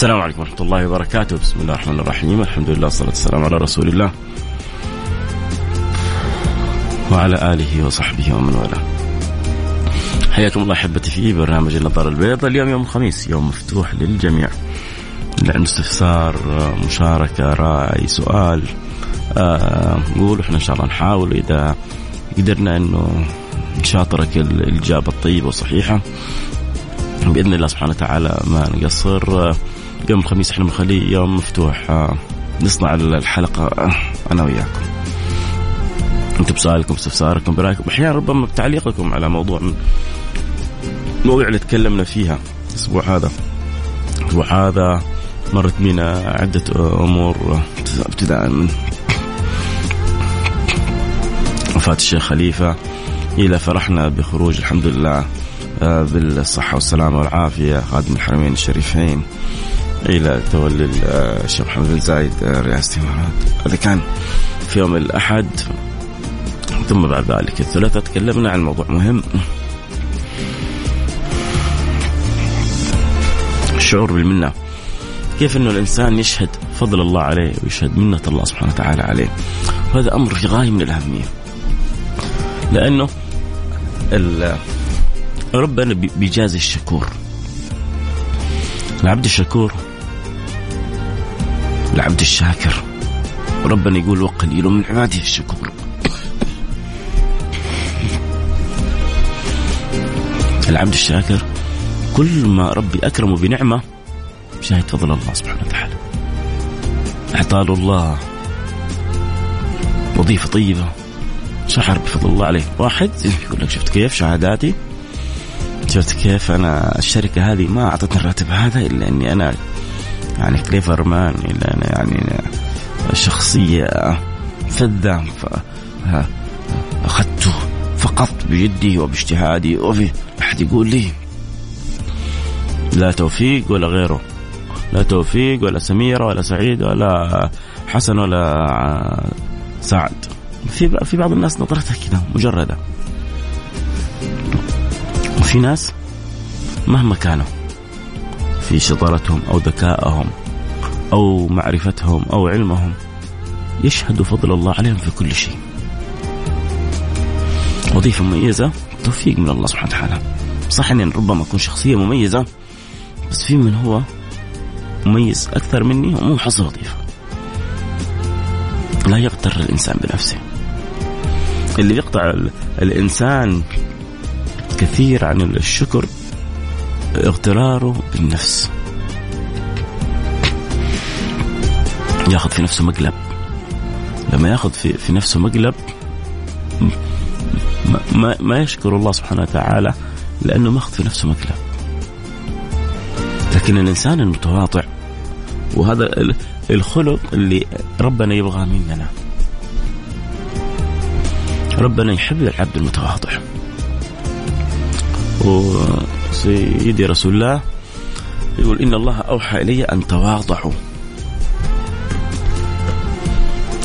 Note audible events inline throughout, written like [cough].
السلام عليكم ورحمة الله وبركاته. بسم الله الرحمن الرحيم. الحمد لله والصلاة والسلام على رسول الله وعلى آله وصحبه ومن والاه. حياكم الله أحبتي في برنامج النظارة البيضاء. اليوم يوم الخميس يوم مفتوح للجميع. عنده استفسار مشاركة رأي سؤال آه، قولوا إحنا إن شاء الله نحاول إذا قدرنا إنه نشاطرك الإجابة الطيبة والصحيحة. بإذن الله سبحانه وتعالى ما نقصر. يوم الخميس إحنا بنخليه يوم مفتوح. آه، نصنع الحلقة آه، أنا وياكم. أنتم بسؤالكم باستفساركم برأيكم. أحيانا ربما بتعليقكم على موضوع من المواضيع اللي تكلمنا فيها. الأسبوع هذا. الأسبوع هذا مرت بنا عدة أمور ابتداء من وفاة الشيخ خليفة إلى فرحنا بخروج الحمد لله آه، بالصحة والسلامة والعافية خادم الحرمين الشريفين. إلى تولي الشيخ محمد بن زايد آه، رئاسة الإمارات. هذا كان في يوم الأحد. ثم بعد ذلك الثلاثاء تكلمنا عن موضوع مهم. الشعور بالمنة. كيف أنه الإنسان يشهد فضل الله عليه ويشهد منة الله سبحانه وتعالى عليه؟ وهذا أمر في غاية من الأهمية. لأنه ربنا بيجازي الشكور. العبد الشكور العبد الشاكر. ربنا يقول وقليل من عباده الشكور العبد الشاكر كل ما ربي أكرمه بنعمة شاهد فضل الله سبحانه وتعالى. أعطاه الله وظيفة طيبة شعر بفضل الله عليه. واحد يقول لك شفت كيف شهاداتي؟ شفت كيف أنا الشركة هذه ما أعطتني الراتب هذا إلا إني أنا يعني كليفر مان أنا يعني شخصية فذه اخذته فقط بجدي وباجتهادي. وفي أحد يقول لي لا توفيق ولا غيره لا توفيق ولا سميره ولا سعيد ولا حسن ولا سعد. في في بعض الناس نظرتها كذا مجردة. وفي ناس مهما كانوا في شطارتهم أو ذكائهم أو معرفتهم أو علمهم يشهدوا فضل الله عليهم في كل شيء. وظيفة مميزة توفيق من الله سبحانه وتعالى. صح إني ربما أكون شخصية مميزة بس في من هو مميز أكثر مني ومو حظ وظيفة. لا يغتر الإنسان بنفسه. اللي يقطع الإنسان كثير عن الشكر اغتراره بالنفس. ياخذ في نفسه مقلب. لما ياخذ في, في نفسه مقلب ما, ما, يشكر الله سبحانه وتعالى لأنه ماخذ في نفسه مقلب. لكن الإنسان المتواضع وهذا الخلق اللي ربنا يبغى مننا. ربنا يحب العبد المتواضع. وسيدي رسول الله يقول إن الله أوحى إلي أن تواضعوا.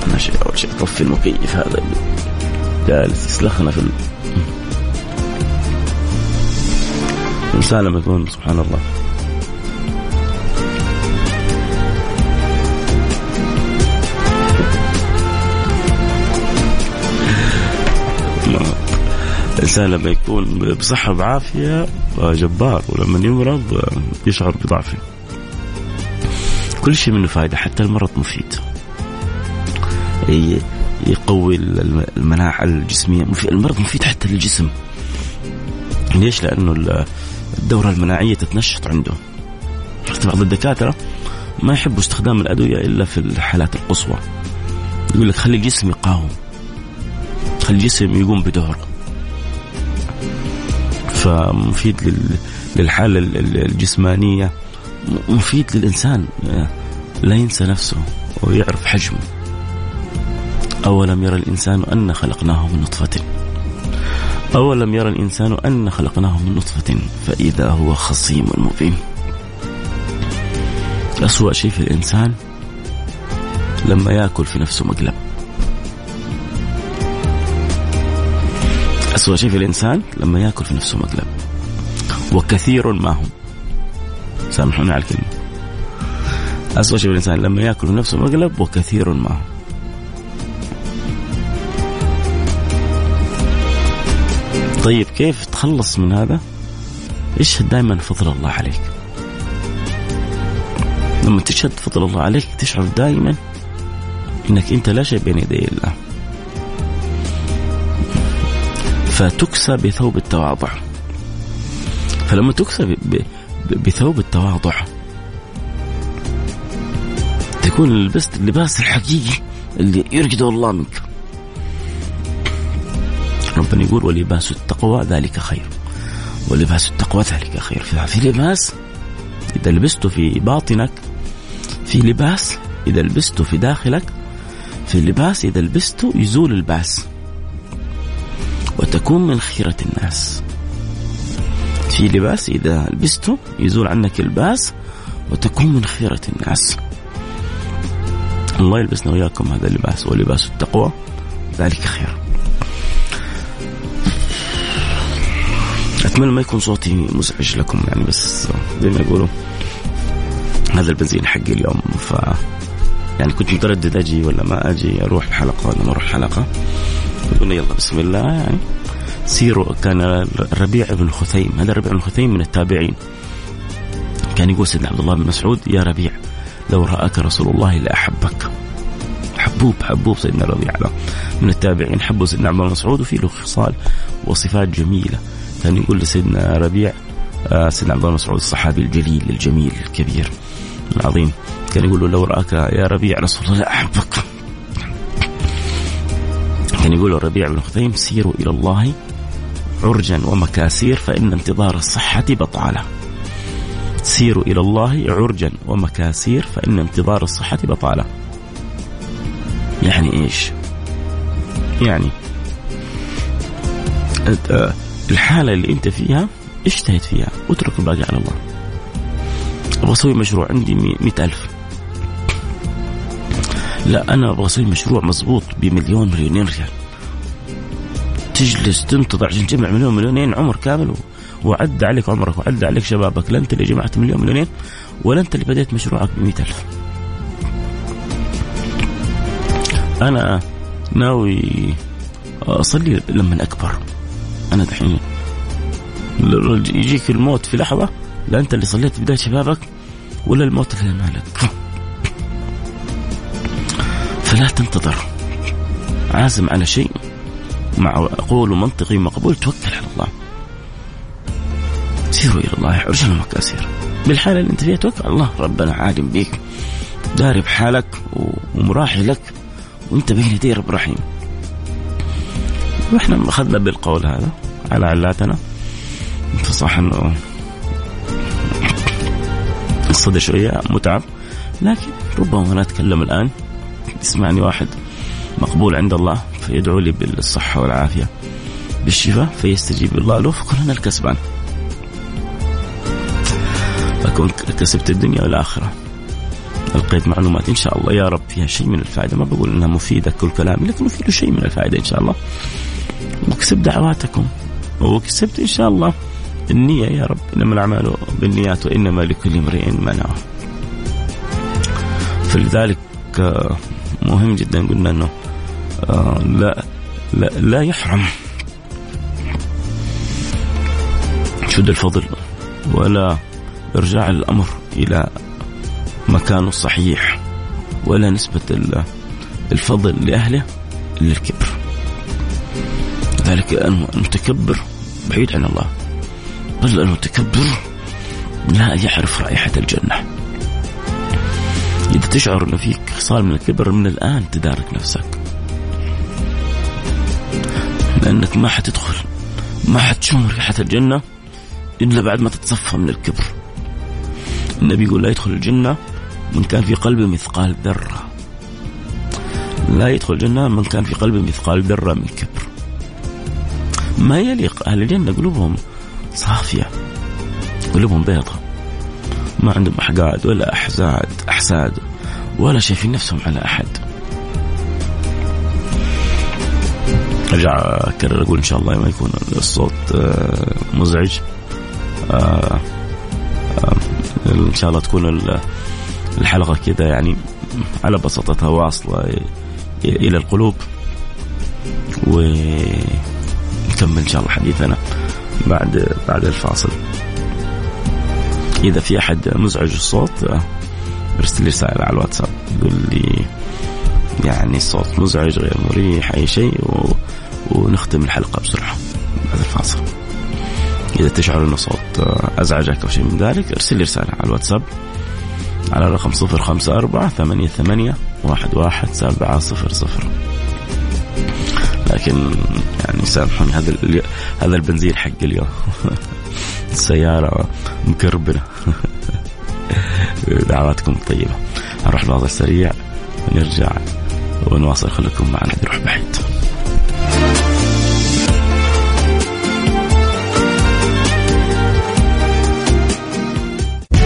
أنا شيء أول شيء طفي المكيف هذا اللي جالس يسلخنا في الإنسان لما يكون سبحان الله. الانسان لما يكون بصحه بعافيه جبار ولما يمرض يشعر بضعفه. كل شيء منه فائدة حتى المرض مفيد. يقوي المناعة الجسمية، المرض مفيد حتى للجسم. ليش؟ لأنه الدورة المناعية تتنشط عنده. حتى بعض الدكاترة ما يحبوا استخدام الأدوية إلا في الحالات القصوى. يقول لك خلي الجسم يقاوم. خلي الجسم يقوم بدوره. فمفيد للحالة الجسمانية مفيد للإنسان لا ينسى نفسه ويعرف حجمه. أولم يرى الإنسان أن خلقناه من نطفة؟ أولم يرى الإنسان أن خلقناه من نطفة فإذا هو خصيم مبين؟ أسوأ شيء في الإنسان لما يأكل في نفسه مقلب. أسوأ شيء في الإنسان لما يأكل في نفسه مقلب وكثير ما هم سامحوني على الكلمة أسوأ شيء في الإنسان لما يأكل في نفسه مقلب وكثير ما هم طيب كيف تخلص من هذا؟ اشهد دائما فضل الله عليك. لما تشهد فضل الله عليك تشعر دائما إنك أنت لا شيء بين يدي الله. فتكسى بثوب التواضع. فلما تكسى بثوب التواضع تكون لبست اللباس الحقيقي اللي يرجده الله منك. ربنا يقول ولباس التقوى ذلك خير ولباس التقوى ذلك خير في لباس إذا لبسته في باطنك في لباس إذا لبسته في داخلك في لباس إذا لبسته يزول الباس وتكون من خيرة الناس. في لباس إذا لبسته يزول عنك الباس وتكون من خيرة الناس. الله يلبسنا وإياكم هذا اللباس ولباس التقوى. ذلك خير. أتمنى ما يكون صوتي مزعج لكم يعني بس زي ما يقولوا. هذا البنزين حقي اليوم ف يعني كنت متردد أجي ولا ما أجي أروح الحلقة ولا ما أروح الحلقة قلنا يلا بسم الله. يعني سيروا كان الربيع بن خثيم. هذا الربيع بن خثيم من التابعين. كان يقول سيدنا عبد الله بن مسعود يا ربيع لو رآك رسول الله لأحبك. حبوب حبوب سيدنا ربيع من التابعين حبوا سيدنا عبد الله بن مسعود وفي له خصال وصفات جميلة. كان يقول لسيدنا ربيع آه، سيدنا عبد الله مسعود الصحابي الجليل الجميل الكبير العظيم. كان يقول له لو رآك يا ربيع رسول الله كان يقول له ربيع بن خثيم سيروا إلى الله عرجا ومكاسير فإن انتظار الصحة بطالة. سيروا إلى الله عرجا ومكاسير فإن انتظار الصحة بطالة. يعني إيش؟ يعني الحالة اللي أنت فيها اجتهد فيها واترك الباقي على الله. أبغى أسوي مشروع عندي مئة ألف. لا أنا أبغى أسوي مشروع مضبوط بمليون مليونين ريال. تجلس عشان تجمع مليون مليونين عمر كامل وعدى عليك عمرك وعدى عليك شبابك. لا أنت اللي جمعت مليون مليونين ولا أنت اللي بديت مشروعك بمئة ألف. أنا ناوي أصلي لما أكبر. أنا دحين يجيك الموت في لحظة لا أنت اللي صليت بداية شبابك ولا الموت اللي مالك فلا تنتظر. عازم على شيء. مع قول ومنطقي مقبول توكل على الله. سيروا إلى الله عرجنا مكاسير بالحالة اللي أنت فيها توكل على الله. ربنا عالم بيك داري بحالك ومراحي لك وأنت بين يدي رب رحيم وإحنا أخذنا بالقول هذا على علاتنا. فصح إنه الصدى شوية متعب لكن ربما أنا أتكلم الآن. يسمعني واحد مقبول عند الله. فيدعو لي بالصحة والعافية. بالشفاء فيستجيب. الله له فكون أنا الكسبان. أكون كسبت الدنيا والآخرة. ألقيت معلومات إن شاء الله. يا رب فيها شيء من الفائدة. ما بقول إنها مفيدة كل كلامي لكن فيه شيء من الفائدة إن شاء الله. واكسب دعواتكم. وكسبت إن شاء الله النية. يا رب إنما الأعمال بالنيات وإنما لكل امرئ ما نوى. فلذلك آه، مهم جدا قلنا إنه لا لا, لا يحرم. شد الفضل ولا ارجاع الأمر إلى مكانه الصحيح ولا نسبة الفضل لأهله للكبر. ذلك المتكبر بعيد عن الله. بل المتكبر لا يعرف رائحة الجنة. إذا تشعر أن فيك خصال من الكبر من الآن تدارك نفسك. لأنك ما حتدخل ما حتشم ريحة الجنة إلا بعد ما تتصفى من الكبر. النبي يقول لا يدخل الجنة من كان في قلبه مثقال ذرة. لا يدخل الجنة من كان في قلبه مثقال ذرة من كبر. ما يليق أهل الجنة؟ قلوبهم صافية قلوبهم بيضة. ما عندهم أحقاد ولا أحزاد أحساد ولا شايفين نفسهم على أحد. ارجع اكرر أقول إن شاء الله ما يكون الصوت آه، مزعج. آه، آه، إن شاء الله تكون الحلقة كذا يعني على بساطتها واصلة إلى القلوب. ونكمل إن شاء الله حديثنا بعد بعد الفاصل. إذا في أحد مزعج الصوت ارسل لي رسالة على الواتساب. يقول لي يعني الصوت مزعج غير مريح أي شيء و... ونختم الحلقة بسرعة. بعد الفاصل. إذا تشعر إن الصوت أزعجك أو شيء من ذلك ارسل لي رسالة على الواتساب على واحد واحد سبعة صفر صفر. لكن يعني سامحوني هذا هذا البنزين حق اليوم. [laughs] السيارة مكربنة. [laughs] دعواتكم طيبة. نروح بعض السريع ونرجع ونواصل. خليكم معنا نروح بعيد.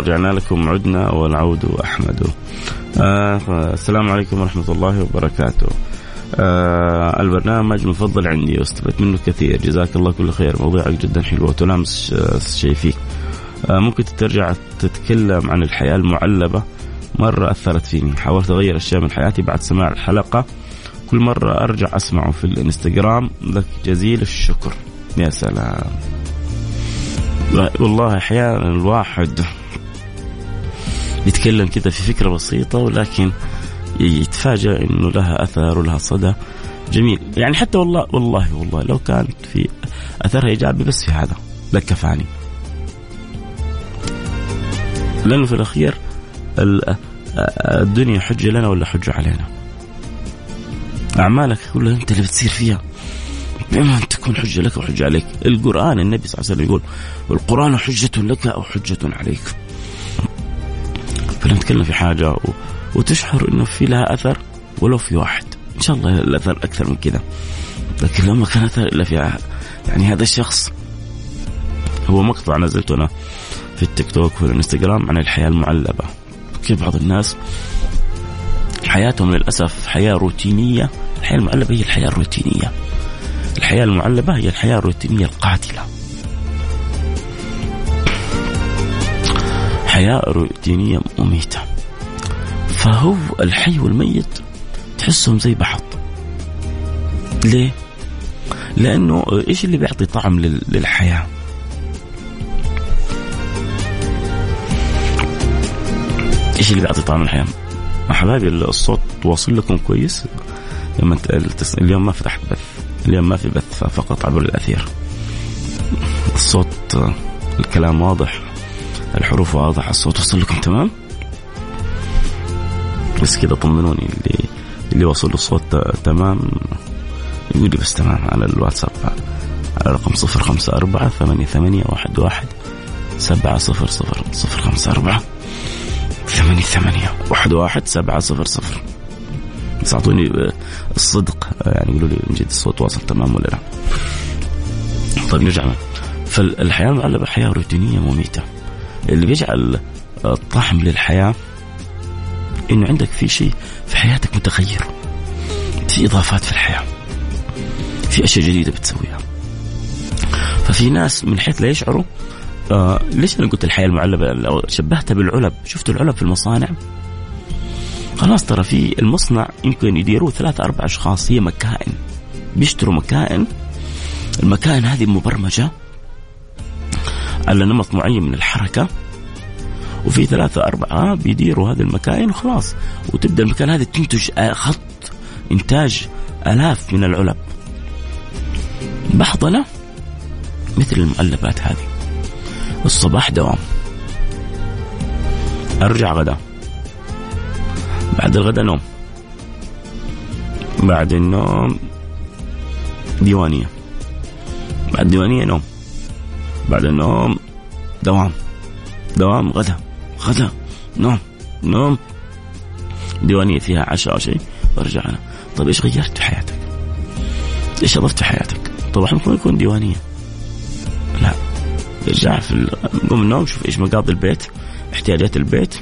رجعنا لكم عدنا والعود أحمد. آه السلام عليكم ورحمة الله وبركاته. آه البرنامج مفضل عندي واستفدت منه كثير. جزاك الله كل خير. مواضيعك جدا حلوة وتلامس شيء فيك آه ممكن ترجع تتكلم عن الحياة المعلبة. مرة أثرت فيني. حاولت أغير أشياء من حياتي بعد سماع الحلقة. كل مرة أرجع أسمعه في الإنستغرام. لك جزيل الشكر. يا سلام. والله أحيانا الواحد يتكلم كذا في فكرة بسيطة ولكن يتفاجأ إنه لها أثر ولها صدى جميل. يعني حتى والله والله والله لو كانت في أثرها إيجابي بس في هذا لكفاني لأنه في الأخير الدنيا حجة لنا ولا حجة علينا؟ أعمالك كلها أنت اللي بتصير فيها. بما أن تكون حجة لك وحجة عليك. القرآن النبي صلى الله عليه وسلم يقول القرآن حجة لك أو حجة عليك. فنتكلم في حاجة و... وتشعر أنه في لها أثر ولو في واحد. إن شاء الله الأثر أكثر من كذا. لكن لما كان أثر إلا في يعني هذا الشخص. هو مقطع نزلته أنا في التيك توك وفي الإنستغرام عن الحياة المعلبة. كيف بعض الناس حياتهم للأسف حياة روتينية. الحياة المعلبة هي الحياة الروتينية. الحياة المعلبة هي الحياة الروتينية القاتلة. حياة روتينية مميتة فهو الحي والميت تحسهم زي بعض ليه؟ لأنه إيش اللي بيعطي طعم للحياة؟ إيش اللي بيعطي طعم الحياة؟ حبايبي الصوت واصل لكم كويس؟ لما اليوم ما فتحت بث اليوم ما في بث فقط عبر الأثير الصوت الكلام واضح الحروف واضحة الصوت وصل لكم تمام؟ بس كذا طمنوني اللي اللي وصل الصوت تمام. يقول لي بس تمام على الواتساب على رقم صفر خمسة أربعة ثمانية ثمانية واحد واحد سبعة صفر صفر صفر خمسة أربعة ثمانية ثمانية واحد واحد سبعة صفر صفر. بس أعطوني الصدق يعني يقولوا لي من جد الصوت واصل تمام ولا لا. طيب نرجع فالحياة المعلبة حياة روتينية مميتة. اللي بيجعل الطعم للحياة إنه عندك في شيء في حياتك متغير في إضافات في الحياة في أشياء جديدة بتسويها. ففي ناس من حيث لا يشعروا آه ليش أنا قلت الحياة المعلبة؟ لو شبهتها بالعلب شفتوا العلب في المصانع؟ خلاص ترى في المصنع يمكن يديروه ثلاثة أربع أشخاص هي مكائن بيشتروا مكائن. المكائن هذه مبرمجة. على نمط معين من الحركة وفي ثلاثة أربعة بيديروا هذه المكاين وخلاص. وتبدأ المكان هذه تنتج خط إنتاج آلاف من العلب. بحضنة مثل المؤلفات هذه. الصباح دوام. أرجع غدا. بعد الغداء نوم. بعد النوم ديوانية. بعد ديوانية نوم. بعد النوم. دوام. دوام غدا. غدا. نوم. نوم. ديوانية فيها عشاء أو شيء. وارجع أنا. طيب إيش غيرت في حياتك؟ إيش أضفت في حياتك؟ طبعا ممكن يكون ديوانية. لا. ارجع في قوم النوم شوف إيش مقاضي البيت. احتياجات البيت.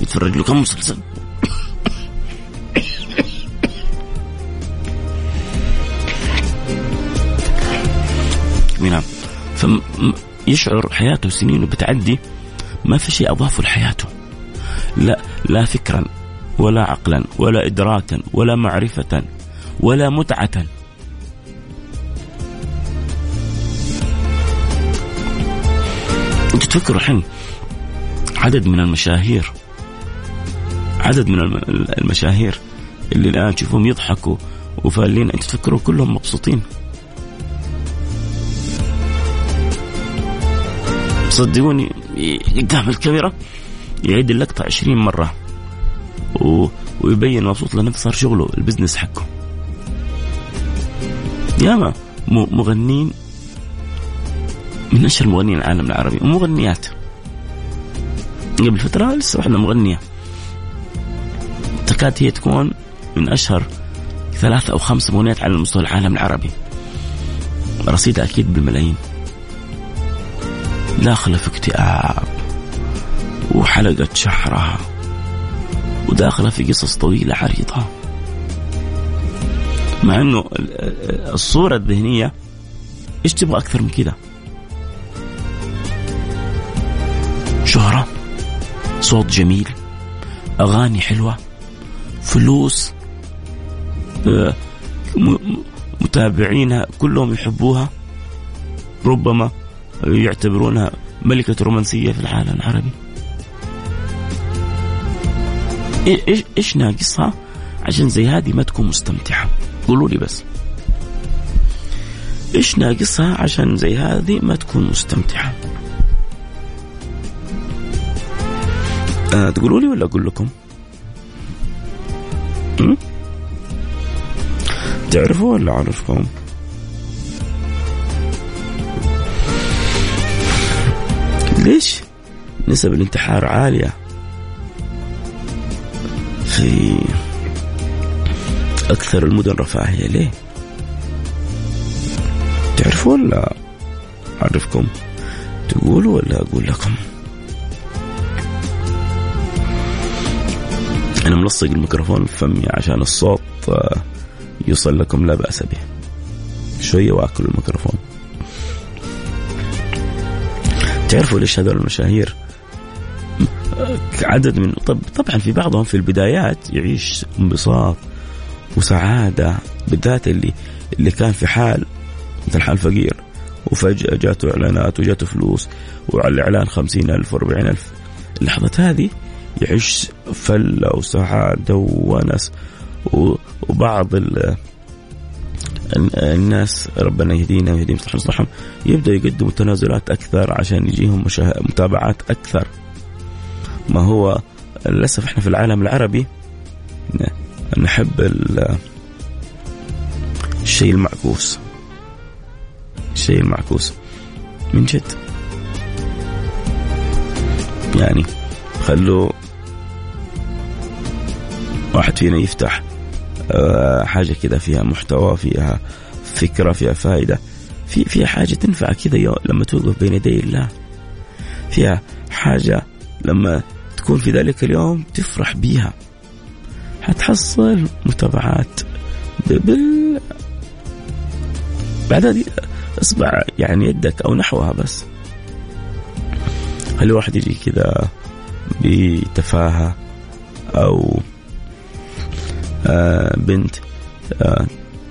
يتفرج له كم مسلسل. [coughs] نعم فيشعر حياته سنين بتعدي ما في شيء أضافه لحياته. لا لا فكرا ولا عقلا ولا إدراكا ولا معرفة ولا متعة. أنت تفكروا الحين عدد من المشاهير عدد من المشاهير اللي الآن تشوفهم يضحكوا وفالين أنت تفكروا كلهم مبسوطين. صدقوني قدام الكاميرا يعيد اللقطة عشرين مرة. و... ويبين مبسوط لأنه صار شغله البزنس حقه. ياما مغنين من أشهر مغنيين العالم العربي ومغنيات. قبل فترة لسه واحدة مغنية. تكاد هي تكون من أشهر ثلاث أو خمس مغنيات على مستوى العالم العربي. رصيدها أكيد بالملايين. داخله في اكتئاب وحلقة شعرها وداخلة في قصص طويلة عريضة مع إنه الصورة الذهنية إيش تبغى أكثر من كذا؟ شهرة صوت جميل أغاني حلوة فلوس آه، متابعينها كلهم يحبوها ربما يعتبرونها ملكة رومانسية في العالم العربي. إيش إيش ناقصها؟ عشان زي هذه ما تكون مستمتعة. قولوا لي بس. إيش ناقصها عشان زي هذه ما تكون مستمتعة؟ آه تقولوا لي ولا أقول لكم؟ تعرفوا ولا أعرفكم؟ ليش؟ نسب الانتحار عالية. في أكثر المدن رفاهية ليه؟ تعرفوا ولا أعرفكم؟ تقولوا ولا أقول لكم؟ أنا ملصق الميكروفون في فمي عشان الصوت آه، يوصل لكم لا بأس به. شوية وأكل الميكروفون. تعرفوا ليش هذول المشاهير؟ عدد من طب طبعا في بعضهم في البدايات يعيش انبساط وسعادة بالذات اللي اللي كان في حال مثل حال فقير. وفجأة جاته إعلانات وجاته فلوس وعلى الإعلان خمسين ألف وأربعين ألف. اللحظات هذه يعيش فلة وسعادة وونس وبعض الناس ربنا يهدينا ويهديهم يصلحهم يبدأ يقدموا تنازلات أكثر عشان يجيهم متابعات أكثر. ما هو للأسف إحنا في العالم العربي نحب الشيء المعكوس. الشيء المعكوس. من جد. يعني خلوا واحد فينا يفتح آه، حاجة كذا فيها محتوى فيها فكرة فيها فائدة في فيها حاجة تنفع كذا لما توقف بين يدي الله. فيها حاجة لما تكون في ذلك اليوم تفرح بيها. حتحصل متابعات بال بعد أصبع يعني يدك أو نحوها بس. خلي واحد يجي كذا بتفاهة أو بنت آه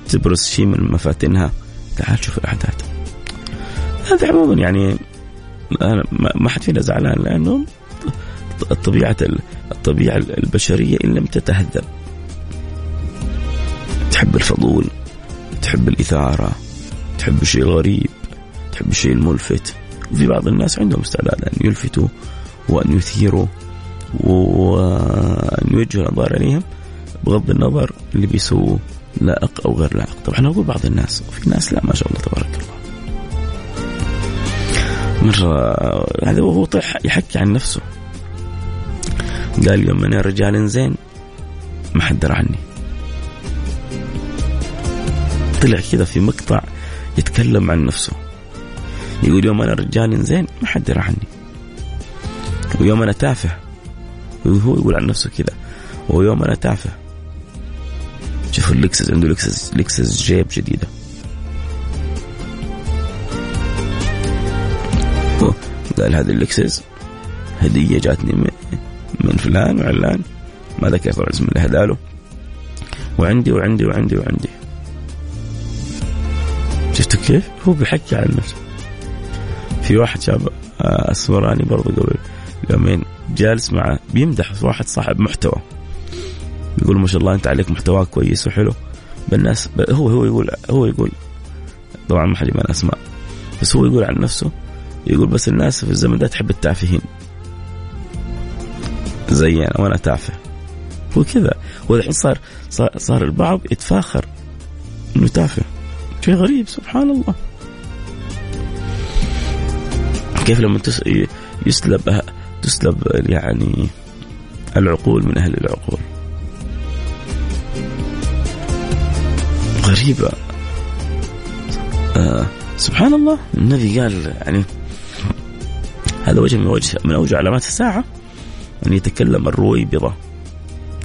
تبرز شيء من مفاتنها تعال شوف الأحداث. هذا عموما يعني ما حد فينا زعلان لأنه الطبيعة الطبيعة البشرية إن لم تتهذب. تحب الفضول تحب الإثارة تحب الشيء الغريب تحب الشيء الملفت وفي بعض الناس عندهم استعداد أن يلفتوا وأن يثيروا وأن يوجهوا الانظار عليهم بغض النظر اللي بيسووه لائق أو غير لائق. طبعا أقول بعض الناس وفي ناس لا ما شاء الله تبارك الله. مرة هذا وهو طيح يحكي عن نفسه. قال يوم أنا رجال زين ما حد درى عني. طلع كذا في مقطع يتكلم عن نفسه. يقول يوم أنا رجال زين ما حد درى عني. ويوم أنا تافه. وهو يقول عن نفسه كذا. ويوم أنا تافه. شوفوا اللكسس عنده لكسس لكسس جيب جديدة. قال هذه اللكسس هدية جاتني من, فلان وعلان ما ذكر طبعا اسم اللي هداله. وعندي وعندي وعندي وعندي. شفتوا كيف؟ هو بيحكي عن نفسه. في واحد شاب آه، اسمراني برضه قبل يومين جالس معه بيمدح واحد صاحب محتوى. يقول ما شاء الله أنت عليك محتواك كويس وحلو. بالناس هو هو يقول هو يقول طبعا ما حد من اسماء بس هو يقول عن نفسه يقول بس الناس في الزمن ده تحب التافهين. زي أنا وأنا تافه. هو كذا. هو الحين صار صار البعض يتفاخر إنه تافه. شيء غريب سبحان الله. كيف لما يسلب تسلب يعني العقول من أهل العقول. غريبة. آه سبحان الله النبي قال يعني هذا وجه من وجه من أوجه علامات الساعة أن يتكلم الرويبضة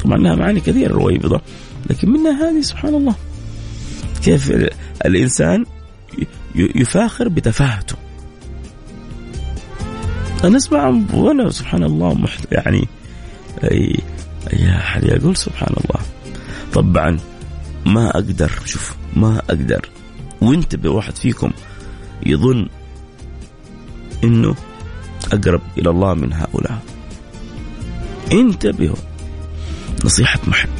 طبعا لها معاني كثيرة الرويبضة لكن منها هذه سبحان الله كيف الإنسان يفاخر بتفاهته. أنا أسمع وأنا سبحان الله محت... يعني أي يا حد يقول سبحان الله طبعا ما أقدر شوف ما أقدر. وانتبه واحد فيكم يظن إنه أقرب إلى الله من هؤلاء. انتبهوا نصيحة محب.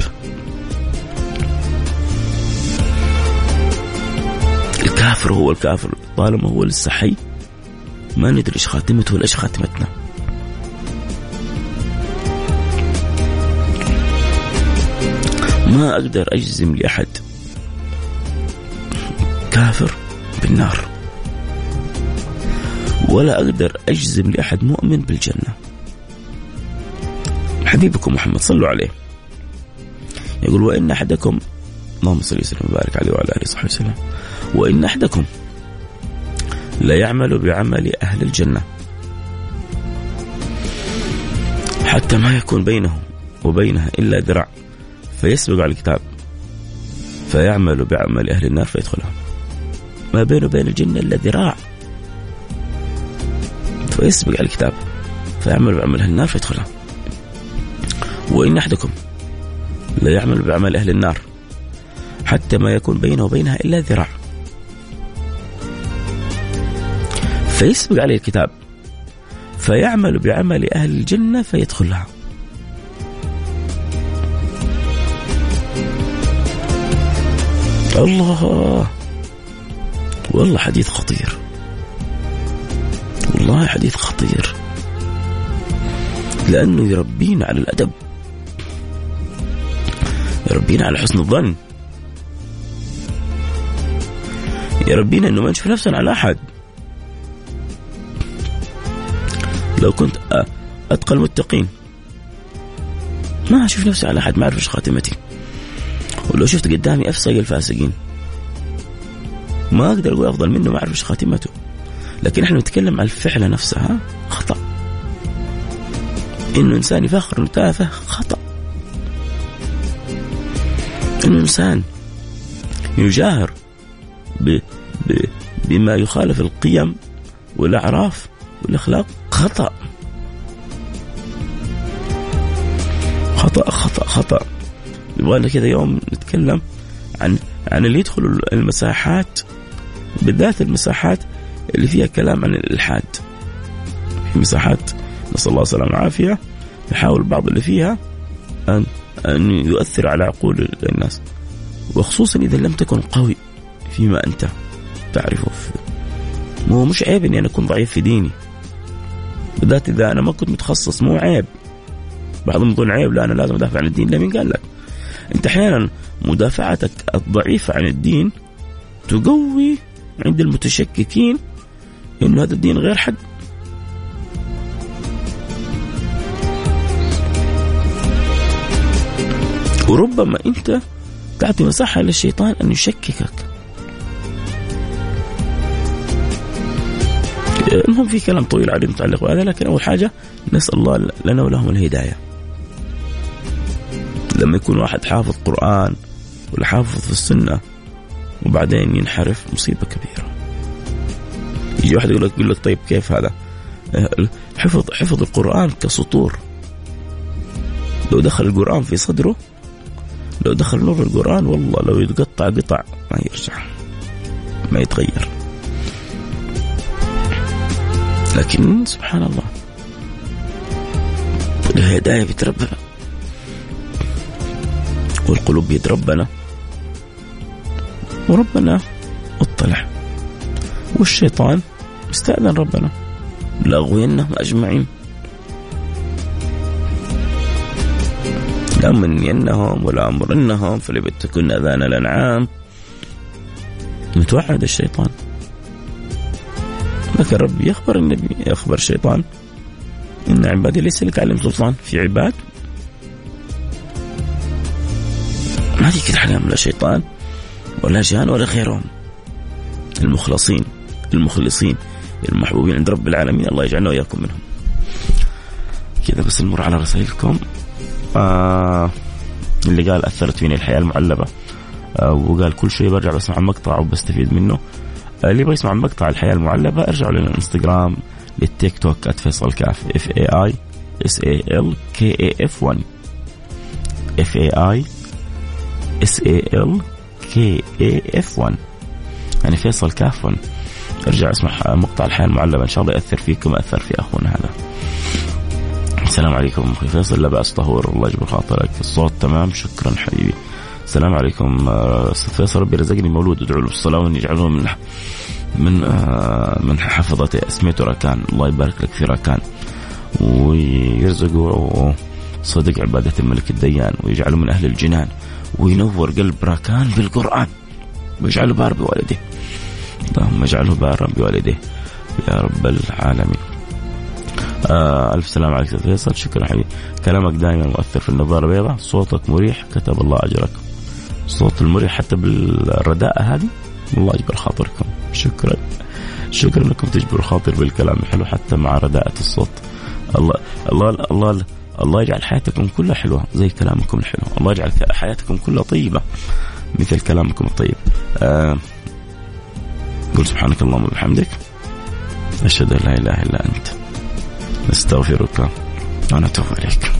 الكافر هو الكافر طالما هو لسه حي ما ندري إيش خاتمته ولا إيش خاتمتنا. ما أقدر أجزم لأحد. كافر بالنار. ولا أقدر أجزم لأحد مؤمن بالجنة. حبيبكم محمد صلوا عليه. يقول وإن أحدكم اللهم صل وسلم وبارك عليه وعلى آله وصحبه وسلم. وإن أحدكم لا يعمل بعمل أهل الجنة حتى ما يكون بينه وبينها إلا ذراع فيسبق على الكتاب فيعمل بعمل أهل النار فيدخلها. ما بينه وبين الجنه الا ذراع فيسبق على الكتاب فيعمل بعمل أهل النار فيدخلها. وإن أحدكم لا يعمل بعمل أهل النار حتى ما يكون بينه وبينها إلا ذراع. فيسبق عليه الكتاب فيعمل بعمل أهل الجنة فيدخلها. الله. والله حديث خطير. والله حديث خطير. لأنه يربينا على الأدب. يربينا على حسن الظن. يربينا إنه ما نشوف نفسنا على أحد. لو كنت أتقى المتقين. ما أشوف نفسي على أحد ما أعرف إيش خاتمتي. ولو شفت قدامي أفسق الفاسقين. ما أقدر أقول أفضل منه ما أعرف إيش خاتمته. لكن إحنا نتكلم عن الفعله نفسها خطأ. إنه إنسان يفخر إنه تافه خطأ. إنه إنسان يجاهر ب... ب... بما يخالف القيم والأعراف والأخلاق. خطأ. خطأ خطأ خطأ. يبغى كذا يوم نتكلم عن عن اللي يدخلوا المساحات بالذات المساحات اللي فيها كلام عن الإلحاد. في مساحات نسأل الله السلامة والعافية يحاول البعض اللي فيها أن أن يؤثر على عقول الناس. وخصوصا إذا لم تكن قوي فيما أنت تعرفه. مو مش عيب إني أنا أكون ضعيف في ديني. بالذات إذا أنا ما كنت متخصص مو عيب. بعضهم يقول عيب لا أنا لازم أدافع عن الدين لا مين قال لك؟ انت أحيانا مدافعتك الضعيفة عن الدين تقوي عند المتشككين انه هذا الدين غير حق. وربما انت تعطي مساحه للشيطان ان يشككك. المهم في كلام طويل عليه متعلق بهذا لكن أول حاجة نسأل الله لنا ولهم الهداية. لما يكون واحد حافظ قرآن ولا حافظ في السنة وبعدين ينحرف مصيبة كبيرة. يجي واحد يقول لك يقول لك طيب كيف هذا؟ حفظ حفظ القرآن كسطور. لو دخل القرآن في صدره لو دخل نور القرآن والله لو يتقطع قطع ما يرجع ما يتغير. لكن سبحان الله الهداية بيد ربنا. والقلوب بيد ربنا. وربنا اطلع. والشيطان استأذن ربنا. لأغوينهم أجمعين. لأمنينهم ولأمرنهم فليبتكن أذان الأنعام. متوعد الشيطان. لكن ربي يخبر النبي يخبر الشيطان. إن عبادي ليس لك عليهم سلطان. في عباد في كده عليهم لا شيطان ولا جان ولا غيرهم المخلصين المخلصين المحبوبين عند رب العالمين. الله يجعلنا وإياكم منهم. كذا بس نمر على رسائلكم. آه اللي قال أثرت فيني الحياة المعلبة. آه وقال كل شيء برجع بسمع مقطع وبستفيد منه. اللي يبغى يسمع مقطع الحياة المعلبة ارجعوا للانستغرام للتيك توك @فيصل كاف F A I S A L K A F 1 F A I S A L K A F 1 يعني فيصل كاف 1 ارجع اسمع مقطع الحياة المعلبه إن شاء الله يأثر فيكم أثر في أخونا هذا. السلام عليكم أخوي فيصل. لا بأس طهور. الله يجبر خاطرك. الصوت تمام. شكرا حبيبي. السلام عليكم آه، أستاذ فيصل. ربي رزقني مولود. ادعوا له بالصلاه وان يجعله من من آه، من حفظة أسميته راكان الله يبارك لك في راكان ويرزقه صدق عبادة الملك الديان. ويجعله من أهل الجنان. وينور قلب راكان بالقرآن. ويجعله بار بوالديه اللهم اجعله بارا بوالديه يا رب العالمين. آه ألف سلام عليك فيصل. شكرا حبيبي. كلامك دائما مؤثر في النظارة البيضاء. صوتك مريح. كتب الله أجرك. صوت المريح حتى بالرداءة هذه. الله يجبر خاطركم. شكرا. شكرا إنكم تجبروا خاطر بالكلام الحلو حتى مع رداءة الصوت. الله الله الله الله يجعل حياتكم كلها حلوة زي كلامكم الحلو. الله يجعل حياتكم كلها طيبة مثل كلامكم الطيب. آه قل سبحانك اللهم وبحمدك أشهد أن لا إله إلا أنت نستغفرك ونتوب إليك.